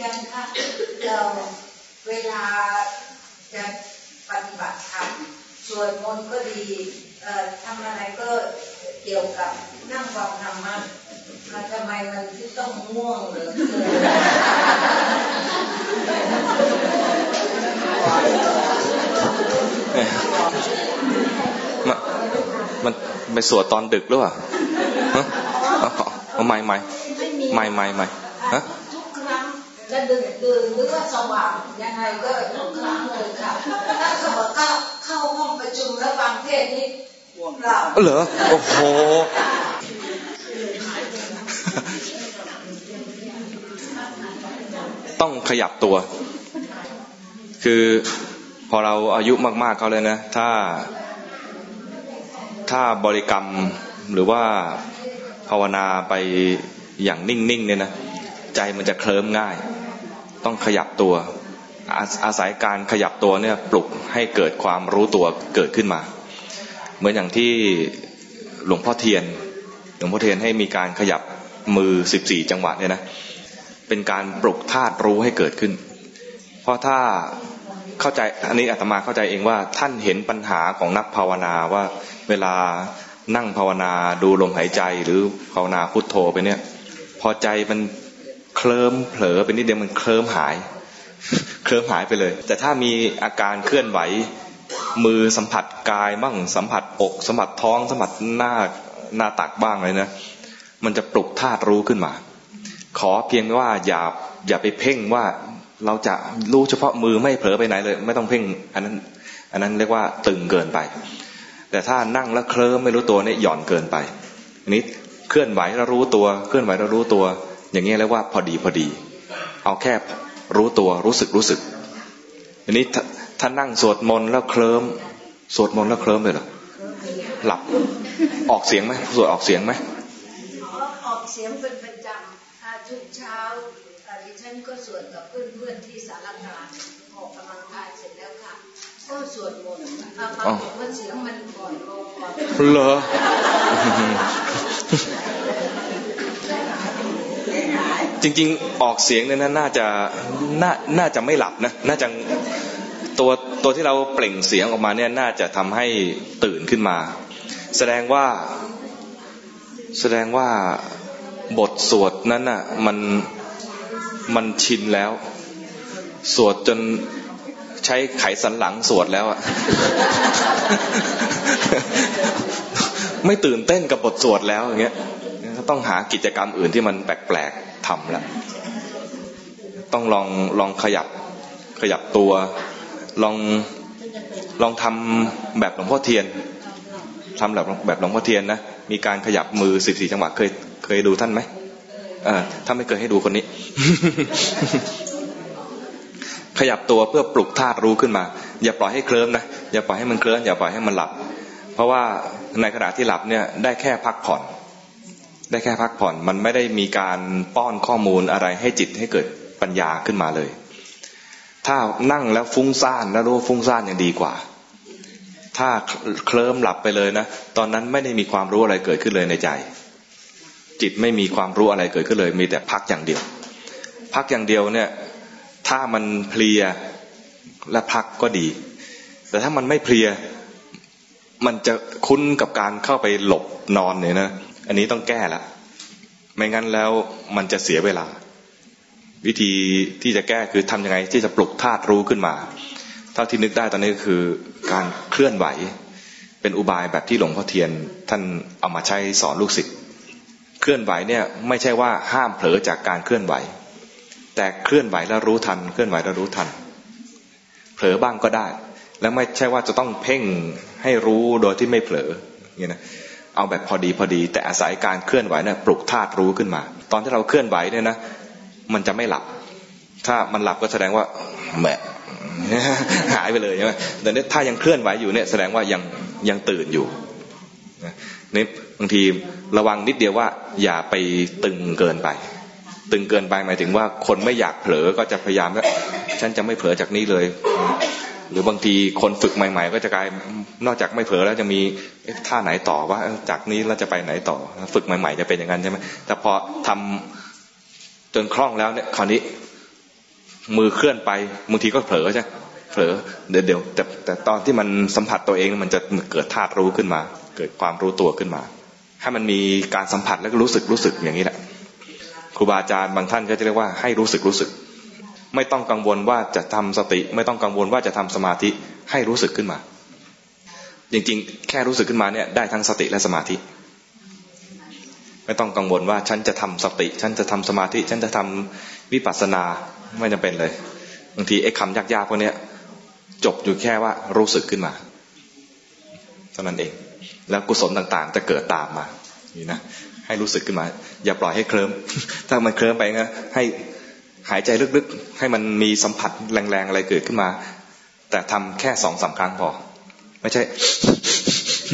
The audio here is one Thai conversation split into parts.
จารย์คะเราเวลาจะปฏิบัติธรรมสวดมนต์ก็ดีทำอะไรก็เกี่ยวกับนั่งฟังธรรมะมาทำไมมันที่ต้องง่วงเหลือเกินมันมันไปสวดตอนดึกหรือเปล่าฮะเอาเอาไม่ไม่ไม่มีไม่ไม่ไม่ฮะ จะดึกดื่นหรือว่าสว่างยังไงก็ทุกครั้งเลยค่ะถ้าสมมติเข้าเข้าห้องประชุมแล้วฟังเทศน์นี่หลับเหรอโอ้โหต้องขยับตัว คือพอเราอายุมาก ๆเขาเลยนะ ถ้า ถ้าบริกรรมหรือว่าภาวนาไปอย่างนิ่ง ๆ เนี่ยนะ ใจมันจะเคลิ้มง่าย ต้องขยับตัวอาอาศัยการขยับตัวเนี่ยปลุกให้เกิดความรู้ตัวเกิดขึ้นมา เหมือนอย่างที่หลวงพ่อเทียน หลวงพ่อเทียนให้มีการขยับมือสิบสี่จังหวะเนี่ยนะเป็นการปลุกธาตุรู้ให้เกิดขึ้น เพราะถ้าเข้าใจอันนี้อาตมาเข้าใจเองว่าท่านเห็นปัญหาของนักภาวนาว่าเวลานั่งภาวนาดูลมหายใจหรือภาวนาพุทโธไปเนี่ย พอใจมัน เคลิ้มเผลอไปนิดเดียวมันเคลิ้มหาย เคลิ้มหายไปเลย แต่ถ้ามีอาการเคลื่อนไหว มือสัมผัสกายบ้างสัมผัสอกสัมผัสท้องสัมผัสหน้าหน้าตักบ้างเลยนะมันจะปลุกธาตุรู้ขึ้นมา ขอเพียงว่าอย่าอย่าไปเพ่งว่าเราจะรู้เฉพาะมือไม่เผลอไปไหนเลย ไม่ต้องเพ่ง อันนั้น อันนั้นเรียกว่าตึงเกินไป แต่ถ้านั่งแล้วเคลิ้มไม่รู้ตัวเนี่ยหย่อนเกินไปอันนี้เคลื่อนไหวแล้วรู้ตัว เคลื่อนไหวแล้วรู้ตัว อย่างนี้เรียกว่าพอดีพอดี เอาแค่รู้ตัวรู้สึกรู้สึกอันนี้ถ้าถ้านั่งสวดมนต์แล้วเคลิ้มสวดมนต์แล้วเคลิ้มเลยเหรอหลับออกเสียงไหมสวดออกเสียงไหมออกเสียงเป็นประจำอ่าทุกเช้าอ่าดิฉันก็สวดกับเพื่อนๆที่สารกลางออกกำลังกายเสร็จแล้วค่ะก็สวดมนต์อ่าปรากฏว่าเสียงมันก่อนลงก่อนเหรอ จริง ๆ ออกเสียงเนี่ยน่าจะน่าน่าจะไม่หลับนะน่าจะตัวตัวที่เราเปล่งเสียงออกมาเนี่ยน่าจะทำให้ตื่นขึ้นมา แสดงว่าแสดงว่าบทสวดนั้นน่ะมันมันชินแล้ว สวดจนใช้ไขสันหลังสวดแล้วอะไม่ตื่นเต้นกับบทสวดแล้วอย่างเงี้ยต้องหากิจกรรมอื่นที่มันแปลกๆ ทำแล้วต้องลองลองขยับขยับตัว ลองลองทำแบบหลวงพ่อเทียนทำแบบแบบหลวงพ่อเทียนนะมีการขยับมือสิบสี่จังหวะเคยเคยดูท่านไหมเออถ้าไม่เคยให้ดูคนนี้ ขยับตัวเพื่อปลุกธาตุรู้ขึ้นมา อย่าปล่อยให้เคลิ้มนะอย่าปล่อยให้มันเคลิ้มอย่าปล่อยให้มันหลับ เพราะว่าในขณะที่หลับเนี่ยได้แค่พักผ่อน ได้แค่พักผ่อน มันไม่ได้มีการป้อนข้อมูลอะไรให้จิตให้เกิดปัญญาขึ้นมาเลย ถ้านั่งแล้วฟุ้งซ่านแล้วรู้ฟุ้งซ่านยังดีกว่า ถ้าเคลิ้มหลับไปเลยนะ ตอนนั้นไม่ได้มีความรู้อะไรเกิดขึ้นเลยในใจ จิตไม่มีความรู้อะไรเกิดขึ้นเลย มีแต่พักอย่างเดียว พักอย่างเดียวเนี่ย ถ้ามันเพลียและพักก็ดี แต่ถ้ามันไม่เพลีย มันจะคุ้นกับการเข้าไปหลบนอนเนี่ยนะ อันนี้ต้องแก้ละไม่งั้นแล้วมันจะเสียเวลา วิธีที่จะแก้คือทำยังไงที่จะปลุกธาตุรู้ขึ้นมา เท่าที่นึกได้ตอนนี้ก็คือการเคลื่อนไหว เป็นอุบายแบบที่หลวงพ่อเทียน ท่านเอามาใช้สอนลูกศิษย์เคลื่อนไหวเนี่ยไม่ใช่ว่าห้ามเผลอจากการเคลื่อนไหว แต่เคลื่อนไหวแล้วรู้ทัน เคลื่อนไหวแล้วรู้ทัน เผลอบ้างก็ได้ แล้วไม่ใช่ว่าจะต้องเพ่งให้รู้โดยที่ไม่เผลออย่างนี้นะ เอาแบบพอดีพอดี แต่อาศัยการเคลื่อนไหวเนี่ยปลุกธาตุรู้ขึ้นมา ตอนที่เราเคลื่อนไหวเนี่ยนะมันจะไม่หลับ ถ้ามันหลับก็แสดงว่าแหมหายไปเลยใช่ไหมแต่ถ้ายังเคลื่อนไหวอยู่เนี่ยแสดงว่ายังยังตื่นอยู่นี่บางทีระวังนิดเดียวว่า อย่าไปตึงเกินไป ตึงเกินไปหมายถึงว่าคนไม่อยากเผลอก็จะพยายามว่าฉันจะไม่เผลอจากนี้เลย หรือบางทีคนฝึกใหม่ ๆ ก็จะกลายนอกจากไม่เผลอแล้วจะมีท่าไหนต่อว่าจากนี้เราจะไปไหนต่อ ฝึกใหม่ ๆ จะเป็นอย่างนั้นใช่ไหมแต่พอทำจนคล่องแล้วเนี่ยคราวนี้มือเคลื่อนไปบางทีก็เผลอใช่เผลอเดี๋ยวเดี๋ยวแต่แต่ตอนที่มันสัมผัสตัวเองมันจะเกิดธาตุรู้ขึ้นมา เกิดความรู้ตัวขึ้นมา ให้มันมีการสัมผัสแล้วก็รู้สึกรู้สึกอย่างนี้แหละครูบาอาจารย์บางท่านก็จะเรียกว่าให้รู้สึกรู้สึก ไม่ต้องกังวลว่าจะทำสติ ไม่ต้องกังวลว่าจะทำสมาธิให้รู้สึกขึ้นมา จริงๆ แค่รู้สึกขึ้นมาเนี่ยได้ทั้งสติและสมาธิ ไม่ต้องกังวลว่าฉันจะทำสติ ฉันจะทำสมาธิ ฉันจะทำวิปัสสนาไม่จำเป็นเลยบางทีไอ้คำยากๆพวกนี้จบอยู่แค่ว่ารู้สึกขึ้นมาเท่านั้นเอง แล้วกุศลต่างๆ จะเกิดตามมานี่นะให้รู้สึกขึ้นมา อย่าปล่อยให้เคลิ้มถ้ามันเคลิ้มไปนะให้ หายใจลึกๆ ให้มันมีสัมผัสแรงๆอะไรเกิดขึ้นมา แต่ทำแค่สองสาครั้งพอ ไม่ใช่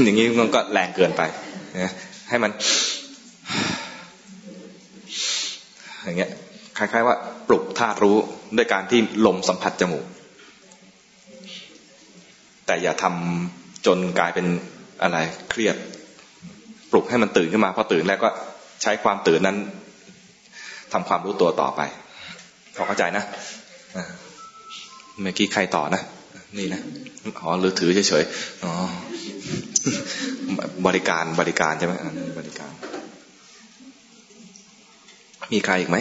อย่างนี้มันก็แรงเกินไปนะให้มัน อย่างเงี้ยคล้ายๆว่าปลุกธาตุรู้ด้วยการที่ลมสัมผัสจมูก แต่อย่าทำจนกลายเป็นอะไรเครียด ปลุกให้มันตื่นขึ้นมาพอตื่นแล้วก็ใช้ความตื่นนั้นทำความรู้ตัวต่อไป พอเข้าใจนะเมื่อกี้ใครต่อนะ นี่นะ อ๋อหรือถือเฉยๆ อ๋อ บริการบริการใช่ไหมบริการ มีใครอีกไหม